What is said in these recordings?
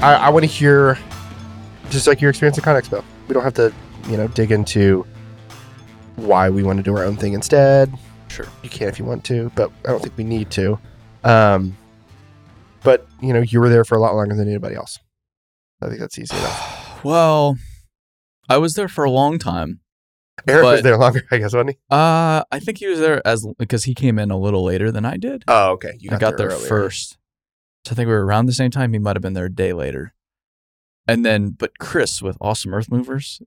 I, I want to hear just like your experience at ConExpo. We don't have to, you know, dig into why we want to do our own thing instead. Sure. You can if you want to, but I don't think we need to. Um, but you know, you were there for a lot longer than anybody else. I think that's easy enough. well, I was there for a long time. Eric was there longer, I guess, wasn't he? Uh, I think he was there as because he came in a little later than I did. Oh, okay. You I got there earlier. first. So I think we were around the same time. He might have been there a day later. And then, but Chris with Awesome Earth Movers,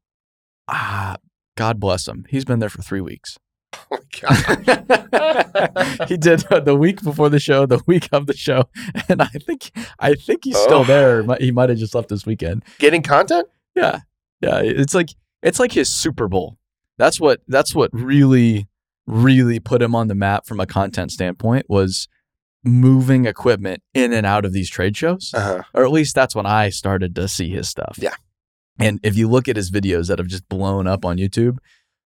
ah, God bless him. He's been there for three weeks. Oh my God. he did uh, the week before the show, the week of the show, and I think I think he's still Oh. there. He might have just left this weekend. Getting content? Yeah, yeah. It's like it's like his Super Bowl. That's what that's what really really put him on the map from a content standpoint was moving equipment in and out of these trade shows, Uh-huh. or at least that's when I started to see his stuff. Yeah. And if you look at his videos that have just blown up on YouTube,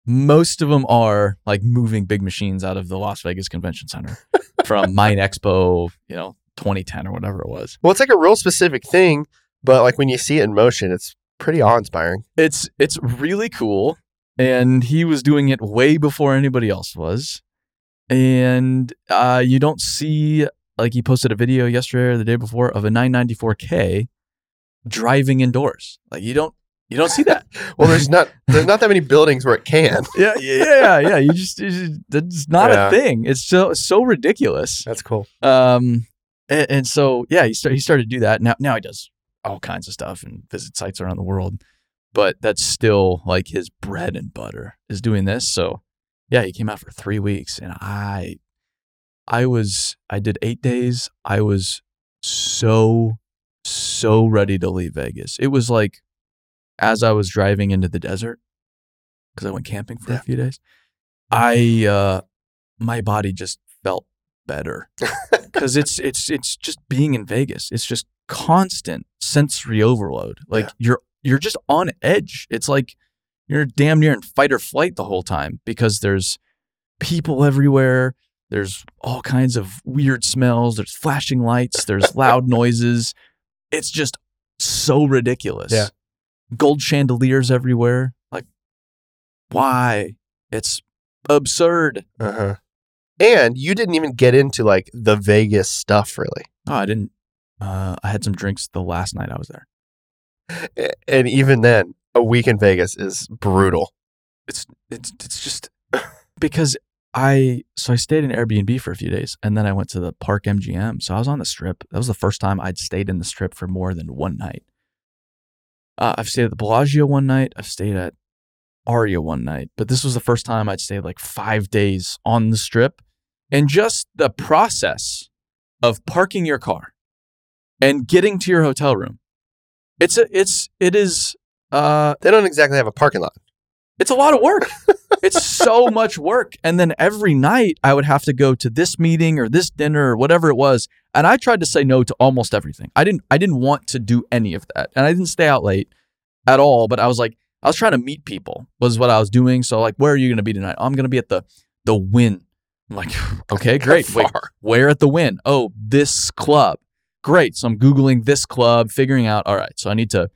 most of them are like moving big machines out of the Las Vegas Convention Center from MINExpo, you know, 2010 or whatever it was. Well, it's like a real specific thing, but like when you see it in motion, it's pretty awe-inspiring. it's it's really cool and he was doing it way before anybody else was and uh, you don't see like he posted a video yesterday or the day before of a 994k driving indoors. Like you don't you don't see that. Well, there's not there's not that many buildings where it can. yeah yeah yeah yeah you just, you just it's not Yeah. a thing. It's so so ridiculous. That's cool. um and, and so yeah he started he started to do that. Now now he does all kinds of stuff and visit sites around the world. But that's still like his bread and butter is doing this. So yeah he came out for three weeks and i i was i did eight days i was so so ready to leave vegas it was like as i was driving into the desert because i went camping for Yeah. a few days i uh my body just felt better because it's it's it's just being in Vegas. It's just constant sensory overload. Like Yeah. you're you're just on edge. It's like you're damn near in fight or flight the whole time because there's people everywhere. There's all kinds of weird smells. There's flashing lights. There's loud noises. It's just so ridiculous. Yeah. Gold chandeliers everywhere. Like, why? It's absurd. Uh-huh. And you didn't even get into like the Vegas stuff really. Oh, I didn't. Uh, I had some drinks the last night I was there. And even then, a week in Vegas is brutal. it's it's it's just because I so I stayed in Airbnb for a few days and then I went to the Park MGM. So I was on the strip. That was the first time I'd stayed in the strip for more than one night. Uh, I've stayed at the Bellagio one night. I've stayed at Aria one night, but this was the first time I'd stayed like five days on the strip. And just the process of parking your car and getting to your hotel room. It's a it's it is uh They don't exactly have a parking lot. it's a lot of work. it's so much work. And then every night I would have to go to this meeting or this dinner or whatever it was. And I tried to say no to almost everything. I didn't I didn't want to do any of that. And I didn't stay out late at all, but I was like I was trying to meet people was what I was doing. So like where are you going to be tonight? I'm going to be at the the Wynn. I'm like, okay, great. Wait, where at the Wynn? Oh, this club. Great. So I'm googling this club, figuring out. All right, so I need to,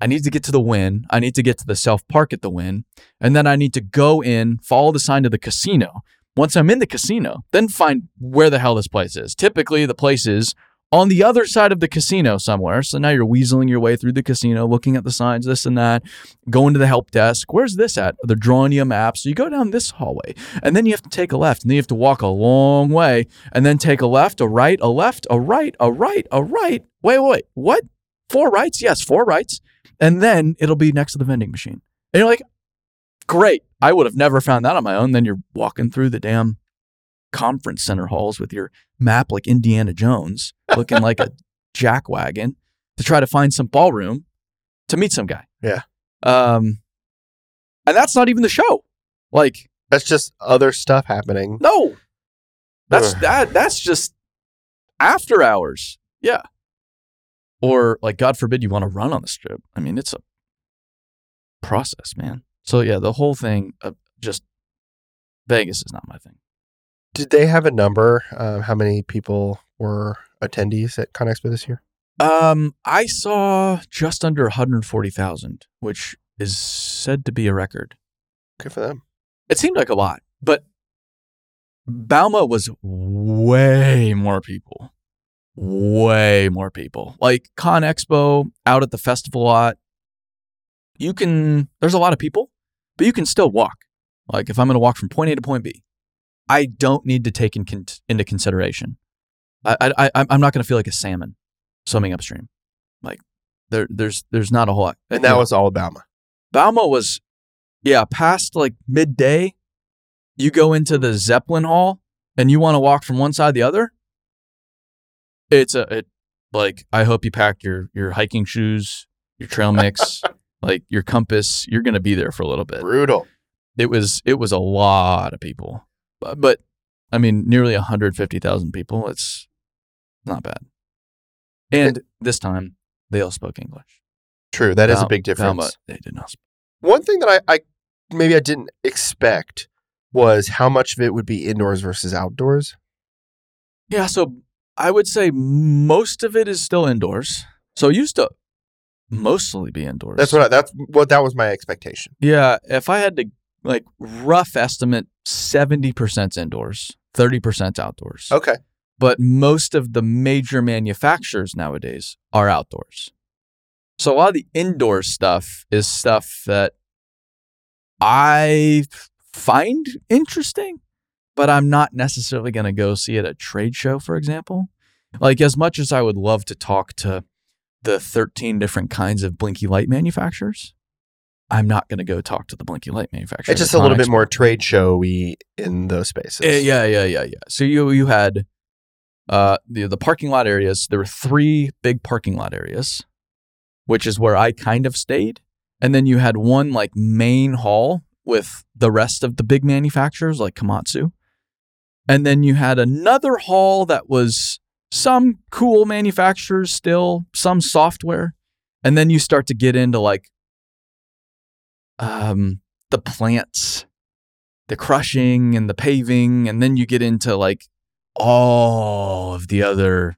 I need to get to the Wynn. I need to get to the self park at the Wynn, and then I need to go in, follow the sign to the casino. Once I'm in the casino, then find where the hell this place is. Typically, the place is on the other side of the casino somewhere. So now you're weaseling your way through the casino, looking at the signs, this and that, going to the help desk. Where's this at? They're drawing you a map. So you go down this hallway, and then you have to take a left, and then you have to walk a long way, and then take a left, a right, a left, a right, a right, a right. Wait, wait, wait. What? Four rights? Yes, four rights. And then it'll be next to the vending machine. And you're like, great. I would have never found that on my own. Then you're walking through the damn conference center halls with your map like Indiana Jones, looking like a jackwagon to try to find some ballroom to meet some guy. Yeah. Um, and that's not even the show. Like, That's just other stuff happening. no, that's Ugh. that. That's just after hours. Yeah. Or like, God forbid, you want to run on the strip. I mean, it's a process, man. So yeah, the whole thing of just Vegas is not my thing. Did they have a number? Um, how many people were attendees at ConExpo this year? Um, I saw just under 140,000, which is said to be a record. Good for them. It seemed like a lot, but Bauma was way more people. Way more people. Like Con Expo out at the festival lot. You can, there's a lot of people, but you can still walk. Like if I'm going to walk from point A to point B, I don't need to take in con- into consideration. I, I, I, I'm not going to feel like a salmon swimming upstream. Like there, there's, there's not a whole lot. And that was all Alabama. Bauma was, yeah, past like midday. You go into the Zeppelin Hall and you want to walk from one side to the other. It's a, it, like, I hope you packed your, your hiking shoes, your trail mix, like your compass. You're going to be there for a little bit. Brutal. It was, it was a lot of people, but, but I mean, nearly 150,000 people. It's not bad. And this time they all spoke English. True. That is a big difference. They did not speak. One thing that I, I maybe I didn't expect was how much of it would be indoors versus outdoors. Yeah, so I would say most of it is still indoors. So it used to mostly be indoors. That's what I, that's what that was my expectation. Yeah, if I had to like rough estimate, seventy percent indoors, thirty percent outdoors. Okay. But most of the major manufacturers nowadays are outdoors. So a lot of the indoor stuff is stuff that I find interesting, but I'm not necessarily going to go see it at a trade show, for example. Like, as much as I would love to talk to the 13 different kinds of blinky light manufacturers, I'm not going to go talk to the blinky light manufacturer. It's just a little bit more trade showy in those spaces. Eh, yeah, yeah, yeah, yeah. So you you had uh the the parking lot areas. There were three big parking lot areas, which is where I kind of stayed, and then you had one like main hall with the rest of the big manufacturers like Komatsu, and then you had another hall that was some cool manufacturers still, some software, and then you start to get into like um the plants the crushing and the paving. And then you get into like all of the other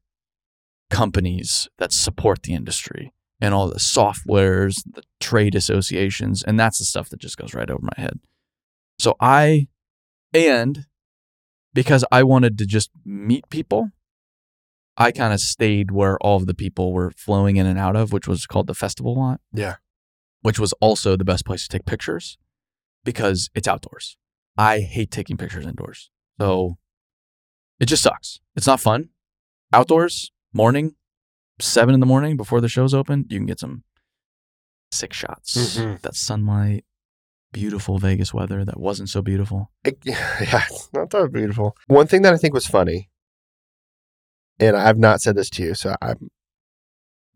companies that support the industry and all the softwares the trade associations. And that's the stuff that just goes right over my head. So i and because i wanted to just meet people i kind of stayed where all of the people were flowing in and out of which was called the festival lot Yeah. which was also the best place to take pictures because it's outdoors I hate taking pictures indoors. So it just sucks. It's not fun. Outdoors, morning, seven in the morning before the show's open, you can get some sick shots. Mhm. That sunlight, beautiful Vegas weather that wasn't so beautiful. It- yeah, it's not that beautiful. One thing that I think was funny, and I've not said this to you, so I'm,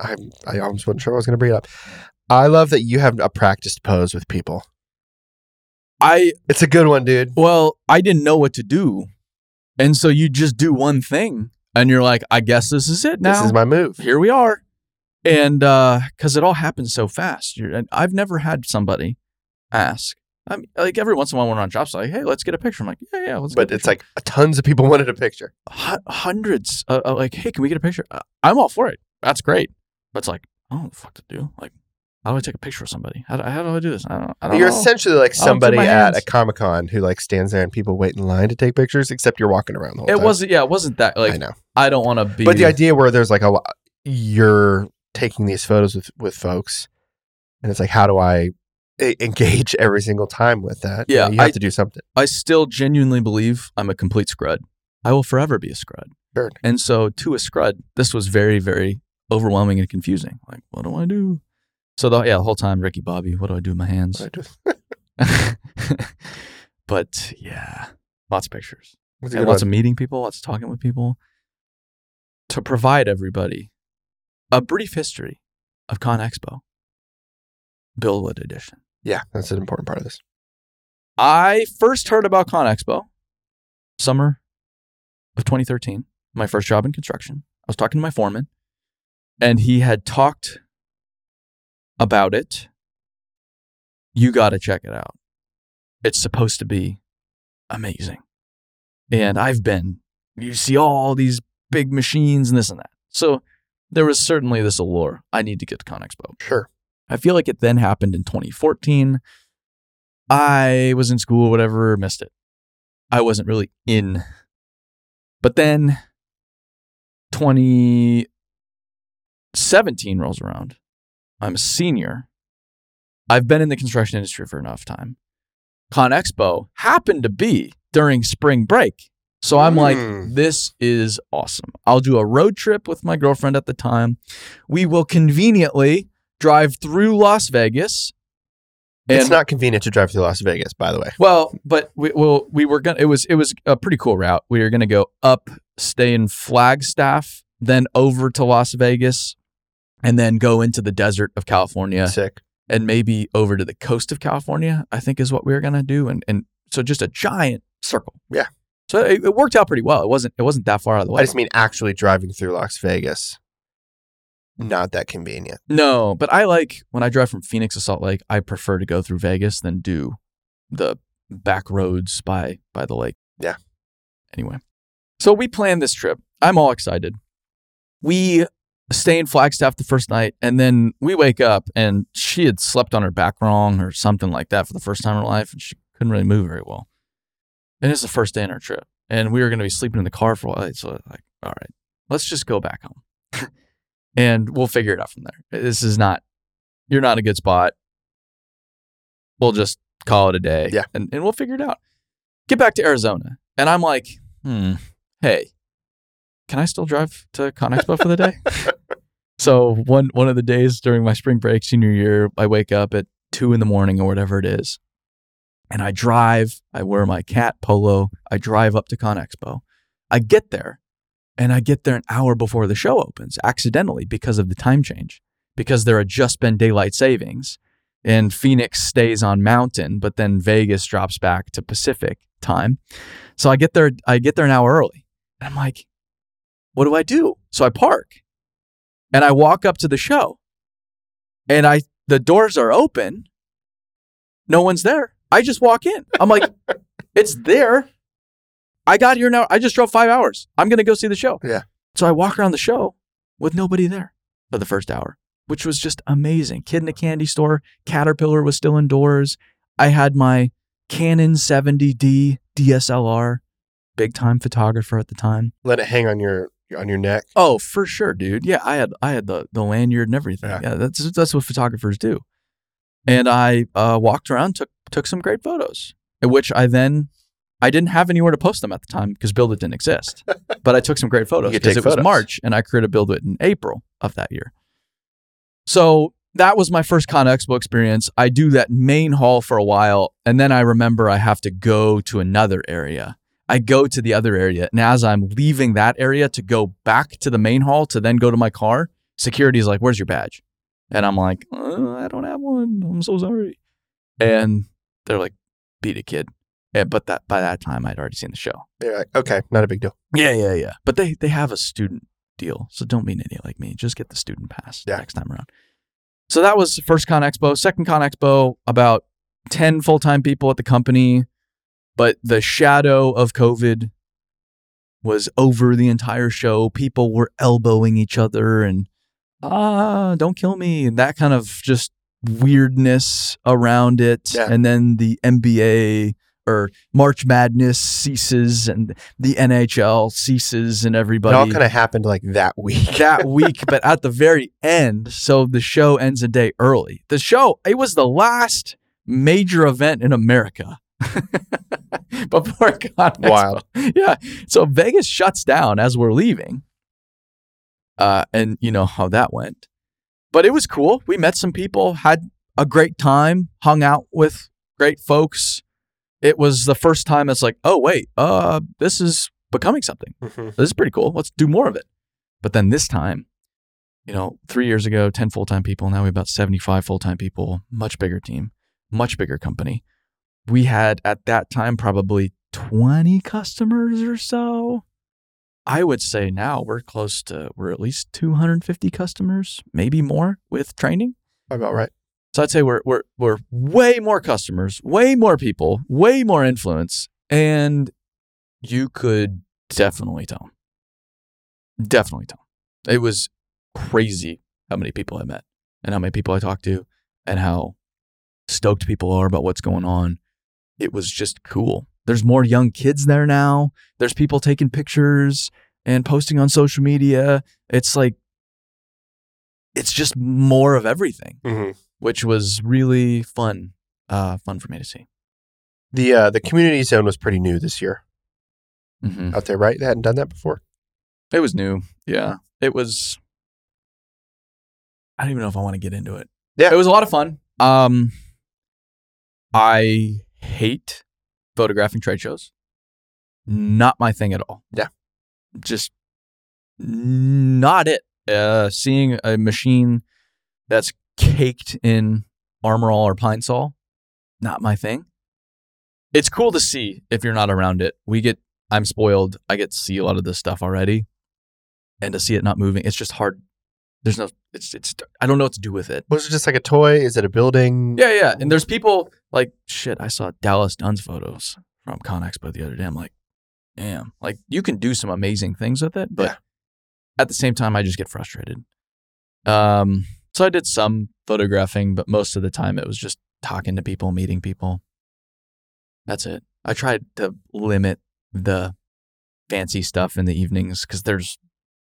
I'm, I almost wasn't sure I was going to bring it up. I love that you have a practiced pose with people. I, It's a good one, dude. well, I didn't know what to do. And so you just do one thing and you're like, I guess this is it now. This is my move. here we are. And uh, because it all happens so fast, You're, and I've never had somebody ask. I mean, like every once in a while, when we're on job site, like, hey, let's get a picture. I'm like, yeah, yeah, let's. But it's like tons of people wanted a picture. Hu- hundreds. Uh, uh, like, hey, can we get a picture? Uh, I'm all for it. That's great. But it's like, I don't know what the fuck to do. Like, how do I take a picture of somebody? How do, how do I do this? I don't. I don't You're know. essentially like somebody at a Comic Con who like stands there and people wait in line to take pictures, except you're walking around the whole It time. wasn't. Yeah, it wasn't that. Like, I know. I don't want to be. But the idea where there's like a lot, you're taking these photos with with folks, and it's like, how do I engage every single time with that? You Yeah, know, you have I- to do something. I still genuinely believe I'm a complete scrud. I will forever be a scrud. Sure. And so to a scrud, this was very, very overwhelming and confusing. Like, what do I do? So the yeah, the whole time, Ricky Bobby, what do I do with my hands? But yeah, lots of pictures. And lots one. of meeting people, lots of talking with people. To provide everybody a brief history of Con Expo. BuildWitt edition. Yeah, that's an important part of this. I first heard about Con Expo summer of 2013, my first job in construction. I was talking to my foreman, and he had talked about it. You got to check it out. It's supposed to be amazing. And I've been, you see all these big machines and this and that. So there was certainly this allure. I need to get to ConExpo. Sure. I feel like it then happened in 2014. I was in school, whatever, missed it. I wasn't really in. But then 2017 rolls around. I'm a senior. I've been in the construction industry for enough time. ConExpo happened to be during spring break. So I'm like, Mm. this is awesome. I'll do a road trip with my girlfriend at the time. We will conveniently drive through Las Vegas. it's not convenient to drive through Las Vegas, by the way. Well, but we well we were gonna it was it was a pretty cool route. We were gonna go up, stay in Flagstaff, then over to Las Vegas, and then go into the desert of California Sick. and maybe over to the coast of California, I think is what we were gonna do. And and so just a giant circle. Yeah. So it, it worked out pretty well. It wasn't it wasn't that far out of the way. I just mean actually driving through Las Vegas. Not that convenient. No, but I like when I drive from Phoenix to Salt Lake, I prefer to go through Vegas than do the back roads by by the lake. Yeah. Anyway. So we planned this trip. I'm all excited. We stay in Flagstaff the first night and then we wake up and she had slept on her back wrong or something like that for the first time in her life and she couldn't really move very well. And it's the first day in our trip. And we were going to be sleeping in the car for a while. So like, all right, let's just go back home. And we'll figure it out from there. This is not, you're not in a good spot. We'll just call it a day. Yeah. And, and we'll figure it out. Get back to Arizona. And I'm like, hmm, hey, can I still drive to ConExpo for the day? so one one of the days during my spring break senior year, I wake up at two in the morning or whatever it is. And I drive, I wear my cat polo, I drive up to ConExpo. I get there and I get there an hour before the show opens accidentally because of the time change, because there had just been daylight savings and Phoenix stays on mountain, but then Vegas drops back to Pacific time. So I get there, I get there an hour early. And I'm like, what do I do? So I park and I walk up to the show and I the doors are open. No one's there. I just walk in. I'm like, it's there. I got here now. I just drove five hours. I'm gonna go see the show. Yeah. So I walk around the show with nobody there for the first hour, which was just amazing. Kid in a candy store. Caterpillar was still indoors. I had my Canon 70D DSLR, big time photographer at the time. Let it hang on your on your neck. Oh, for sure, dude. Yeah, I had I had the the lanyard and everything. Yeah. Yeah, that's that's what photographers do. And I uh, walked around, took took some great photos, which I then I didn't have anywhere to post them at the time because BuildWitt didn't exist. but I took some great photos because it was. March and I created BuildWitt in April of that year. So that was my first Con Expo experience. I do that main hall for a while, and then I remember I have to go to another area. I go to the other area, and as I'm leaving that area to go back to the main hall to then go to my car, security's like, "Where's your badge?" And I'm like, uh, "I don't have one. I'm so sorry." And they're like, "Beat it, kid." And, but that by that time, I'd already seen the show. They're like, okay, not a big deal. Yeah, yeah, yeah. But they they have a student deal, so don't be an idiot like me. Just get the student pass Yeah. next time around. So that was first Con Expo. Second Con Expo, about ten full time people at the company, but the shadow of COVID was over the entire show. People were elbowing each other and ah, don't kill me, and that kind of just weirdness around it. Yeah. And then the NBA or March Madness ceases and the NHL ceases and everybody. It all kind of happened like that week. that week, but at the very end, so the show ends a day early. The show, it was the last major event in America before Con Expo. Wild. Yeah. So Vegas shuts down as we're leaving. Uh, and you know how that went. But it was cool. We met some people, had a great time, hung out with great folks. It was the first time it's like, oh wait, uh, this is becoming something Mhm. this is pretty cool. Let's do more of it. But then this time, you know, three years ago, 10 full time people. Now we have about 75 full time people, much bigger team, much bigger company. We had at that time probably 20 customers or so. I would say now we're close to, we're at least 250 customers, maybe more with training. About right. So I'd say we're, we're, we're way more customers, way more people, way more influence. And you could definitely tell. Definitely tell. It was crazy how many people I met and how many people I talked to and how stoked people are about what's going on. It was just cool. There's more young kids there now. There's people taking pictures and posting on social media. It's like, it's just more of everything, hmm which was really fun, uh, fun for me to see. The uh, the community zone was pretty new this year hmm out there, right? They hadn't done that before. It was new. Yeah. It was I don't even know if I want to get into it. Yeah. It was a lot of fun. Um I hate photographing trade shows. Not my thing at all. Yeah. Just not it. Uh seeing a machine that's caked in armor all or pine sol, not my thing. It's cool to see if you're not around it. We get I'm spoiled. I get to see a lot of this stuff already. And to see it not moving, it's just hard. There's no it's it's I don't know what to do with it. Was it just like a toy? Is it a building? Yeah, yeah. And there's people like shit, I saw Dallas Dunn's photos from Con Expo the other day. I'm like, damn. Like you can do some amazing things with it, but Yeah. at the same time I just get frustrated. Um so I did some photographing, but most of the time it was just talking to people, meeting people. That's it. I tried to limit the fancy stuff in the evenings because there's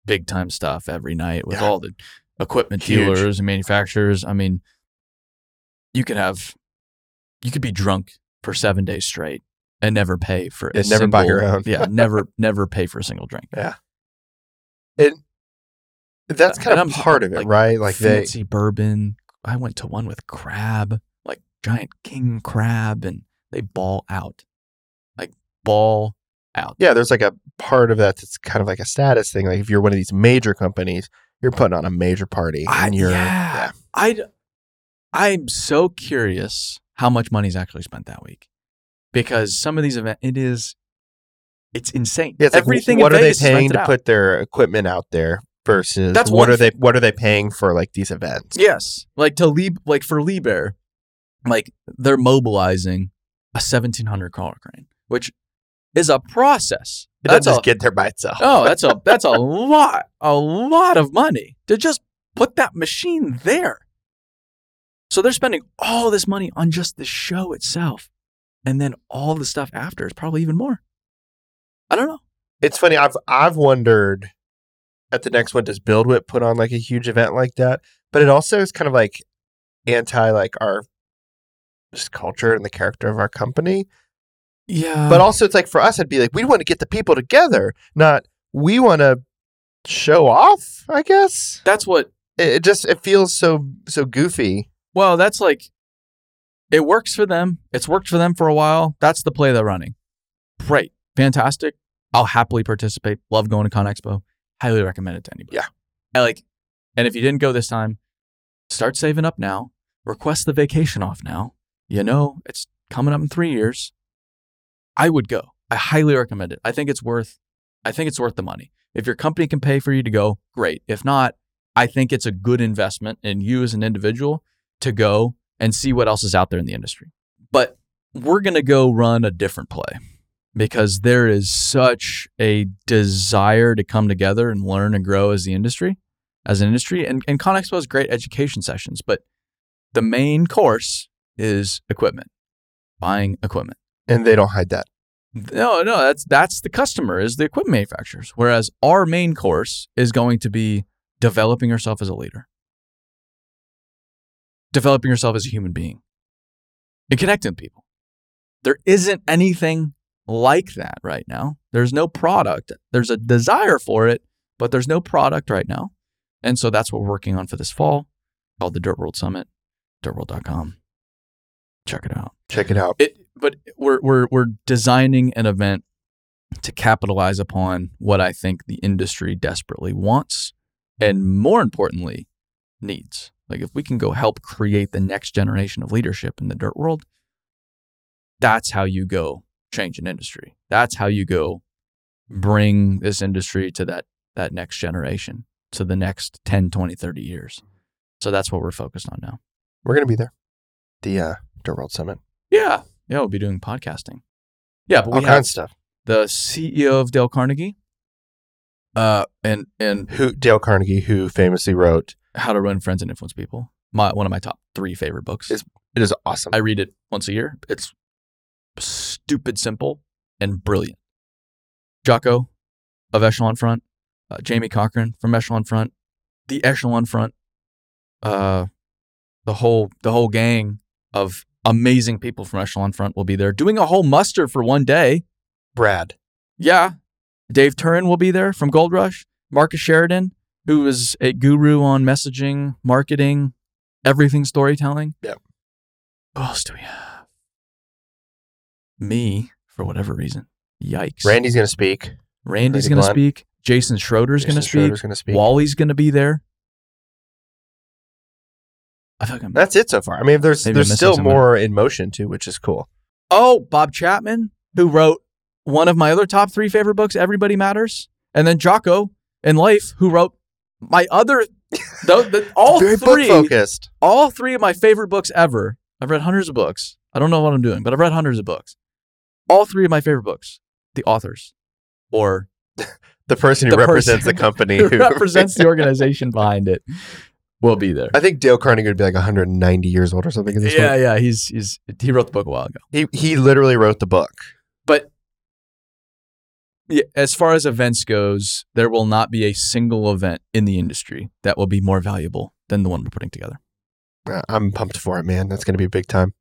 big time stuff every night with Yeah. all the equipment Huge. dealers and manufacturers. I mean, you could have, you could be drunk for seven days straight and never pay for a And never buy your own. yeah, never, never pay for a single drink. Yeah. And kind of part of it, like right? Like they fancy bourbon. I went to one with crab, like giant king crab, and they ball out, like ball out. yeah, there's like a part of that that's kind of like a status thing. Like if you're one of these major companies, you're putting on a major party, I- and you're yeah. I I'm so curious how much money's actually spent that week because some of these events it is it's insane. Yeah, it's like, Everything. what in are they paying to out. put their equipment out there versus That's what are they what are they paying for like these events? Yes, like to Lee, like for Liebherr, like they're mobilizing a seventeen hundred crawler crane, which is a process. It That's doesn't just get there by itself. oh, that's a that's a lot, a lot of money to just put that machine there. So they're spending all this money on just the show itself, and then all the stuff after is probably even more. I don't know. It's funny. I've I've wondered at the next one does BuildWitt put on like a huge event like that? But it also is kind of like anti like our just culture and the character of our company. Yeah, But also it's like for us it'd be like we want to get the people together, not we want to show off, I guess. that's what It, it just it feels so so goofy. Well, that's like it works for them. It's worked for them for a while. That's the play they're running. Great. Fantastic. I'll happily participate. Love going to Con Expo. Highly recommend it to anybody. Yeah. I like and if you didn't go this time, start saving up now. Request the vacation off now. You know, it's coming up in 3 years. I would go. I highly recommend it. I think it's worth I think it's worth the money. If your company can pay for you to go, great. If not, I think it's a good investment in you as an individual to go and see what else is out there in the industry. But we're going to go run a different play because there is such a desire to come together and learn and grow as the industry, as an industry. And, and ConExpo has great education sessions, but the main course is equipment, buying equipment. And they don't hide that. No, no, that's that's the customer is the equipment manufacturers. Whereas our main course is going to be developing yourself as a leader, developing yourself as a human being, and connecting with people. There isn't anything like that right now. There's no product. There's a desire for it, but there's no product right now. And so that's what we're working on for this fall called the Dirt World Summit, dirtworld.com. Check it out Check it out. it but we're we're we're designing an event to capitalize upon what I think the industry desperately wants and more importantly needs. Like if we can go help create the next generation of leadership in the dirt world, that's how you go change an industry. That's how you go bring this industry to that that next generation, to the next 10, 20, 30 years. So that's what we're focused on now. We're gonna be there. The uh Dirt World Summit. Yeah. Yeah, we'll be doing podcasting. Yeah, but All kinds of stuff. the CEO of Dale Carnegie, Uh, and and Who Dale Carnegie, who famously wrote, How to Run Friends and Influence People. My one of my top three favorite books. Is- it is awesome. I read it once a year. It's stupid simple and brilliant. Jocko of Echelon Front, uh, Jamie Cochran from Echelon Front, the Echelon Front, uh, the whole the whole gang of amazing people from Echelon Front will be there doing a whole muster for one day. Brad. Yeah. Dave Turin will be there from Gold Rush. Marcus Sheridan, who is a guru on messaging, marketing, everything storytelling. Yep. Who else do we have? Me, for whatever reason. Yikes. Randy's going to speak. Randy's Randy going to speak. Jason Schroeder's going to speak. To speak. Wally's going to be there. I feel like I'm. That's it so far. I mean, there's Maybe there's still more in motion too, which is cool. Oh, Bob Chapman, who wrote one of my other top three favorite books, Everybody Matters, and then Jocko and Leif, who wrote my other, the, the, all Very three, focused. all three of my favorite books ever. I've read hundreds of books. I don't know what I'm doing, but I've read hundreds of books. All three of my favorite books, the authors, or The person who The person represents the company who represents the organization behind it, will be there. I think Dale Carnegie would be like 190 years old or something. This Yeah, one. yeah, he's he's he wrote the book a while ago. He he literally wrote the book. But yeah, as far as events goes, there will not be a single event in the industry that will be more valuable than the one we're putting together. Uh, I'm pumped for it, man. That's going to be big time.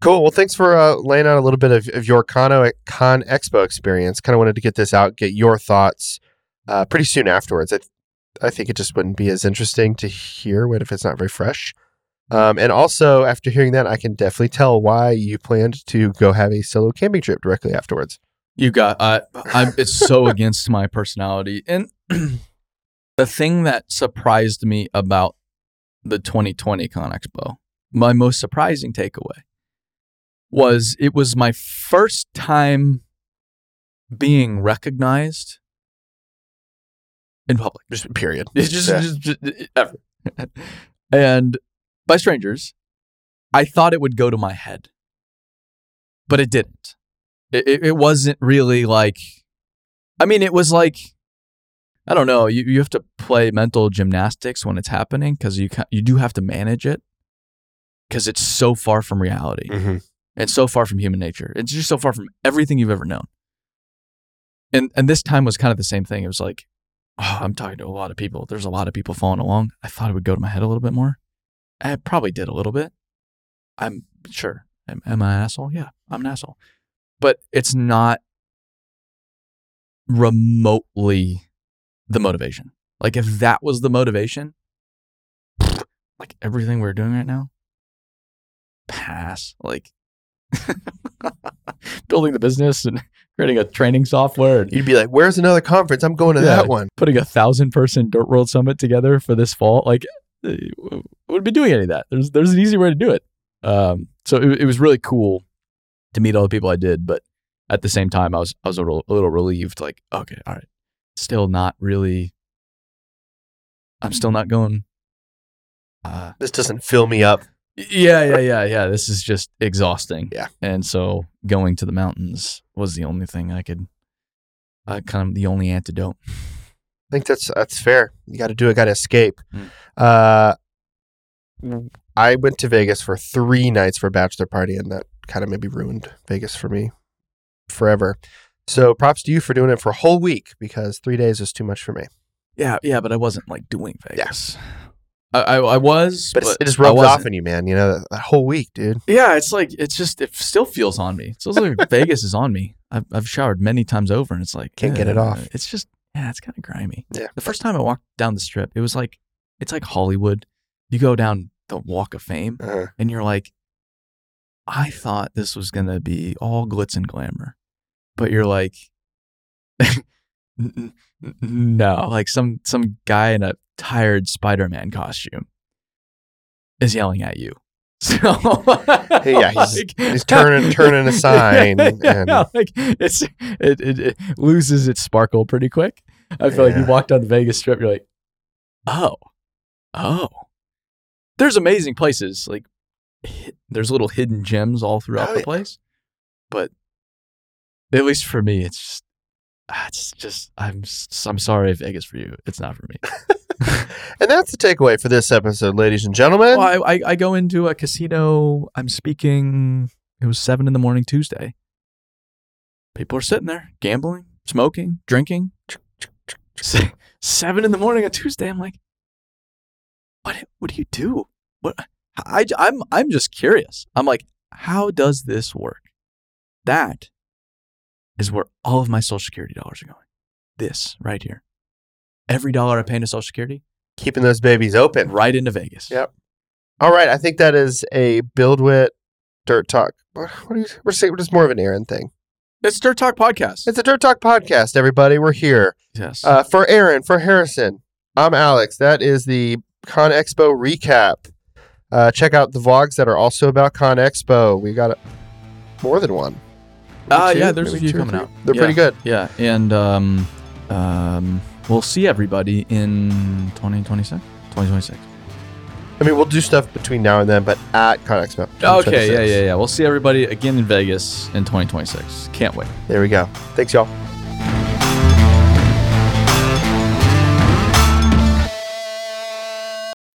Cool. Well, thanks for uh, laying out a little bit of, of your Con, Con Expo experience. Kind of wanted to get this out, get your thoughts uh, pretty soon afterwards. I, th- I think it just wouldn't be as interesting to hear what if it's not very fresh. Um, and also, after hearing that, I can definitely tell why you planned to go have a solo camping trip directly afterwards. You got uh, I'm it's so against my personality. And the thing that surprised me about the 2020 Con Expo, my most surprising takeaway was it was my first time being recognized in public. Just period. It's just, Yeah. just, just ever. and by strangers, I thought it would go to my head, but it didn't. It, it, it wasn't really like, I mean, it was like, I don't know. You, you have to play mental gymnastics when it's happening because you you do have to manage it because it's so far from reality Mhm. And so far from human nature. It's just so far from everything you've ever known. And and this time was kind of the same thing. It was like, oh, I'm talking to a lot of people. There's a lot of people following along. I thought it would go to my head a little bit more. I probably did a little bit. I'm sure. Am, am I an asshole? Yeah, I'm an asshole. But it's not remotely the motivation. Like if that was the motivation, like everything we're doing right now, pass. Like building the business and creating a training software and You'd be like, "Where's another conference? I'm going to Yeah. that one." putting a thousand person Dirt World Summit together for this fall. Like, uh, would be doing any of that. There's there's an easy way to do it. Um, so it, it was really cool to meet all the people I did, but at the same time, I was I was a little, a little relieved. Like, okay, all right, still not really. I'm still not going. Uh, This doesn't fill me up. Yeah, yeah, yeah, yeah. This is just exhausting. Yeah. And so going to the mountains was the only thing I could, uh, kind of the only antidote. I think that's that's fair. You got to do it. Got to escape. Mm. Uh, I went to Vegas for three nights for a bachelor party, and that kind of maybe ruined Vegas for me forever. So props to you for doing it for a whole week because three days is too much for me. Yeah, yeah, but I wasn't like doing Vegas. I, I, I was, But, but, it just I rubs off wasn't. on you, man. You know that, that whole week, dude. Yeah, it's like it's just it still feels on me. It feels like Vegas is on me. I've I've showered many times over, and it's like Can't get it uh, off. It's just yeah, it's kind of grimy. Yeah. The first time I walked down the strip, it was like it's like Hollywood. You go down the Walk of Fame, Uh, and you're like, I thought this was gonna be all glitz and glamour, but you're like, n- n- no, like some some guy in a tired Spider-Man costume is yelling at you. So yeah, he's- like- he's turning- turning a sign yeah, yeah, and- yeah, like it's it, it, it loses its sparkle pretty quick. I feel like you walk down the Vegas Strip, you're like, oh, oh. There's amazing places like hi- there's little hidden gems all throughout Oh, the place, but at least for me, it's just ah, it's just I'm I'm sorry if Vegas for you. It's not for me. And that's the takeaway for this episode, ladies and gentlemen. well, I, I I go into a casino. I'm speaking. It was seven in the morning Tuesday. People are sitting there gambling, smoking, drinking. Seven in the morning on Tuesday. I'm like, what? What do you do? What? I, I'm I'm just curious. I'm like, how does this work? That is where all of my Social Security dollars are going. This right here. Every dollar I pay into Social Security, Keeping those babies open. right into Vegas. Yep. All right. I think that is a BuildWitt Dirt Talk. What do you, we're saying? we're Just more of an Aaron thing. It's Dirt Talk Podcast. It's a Dirt Talk podcast, everybody. We're here. yes. Uh, for Aaron, for Harrison, I'm Alex. That is the Con Expo recap. Uh, check out the vlogs that are also about Con Expo. We got a, more than one. Maybe Uh, two, yeah, there's a few coming out. They're Yeah. pretty good. yeah, and um, um, we'll see everybody in 2026. 2026. I mean, we'll do stuff between now and then, but at Con Expo. Okay, yeah, 2026. yeah, yeah. We'll see everybody again in Vegas in 2026. Can't wait. There we go. Thanks, y'all.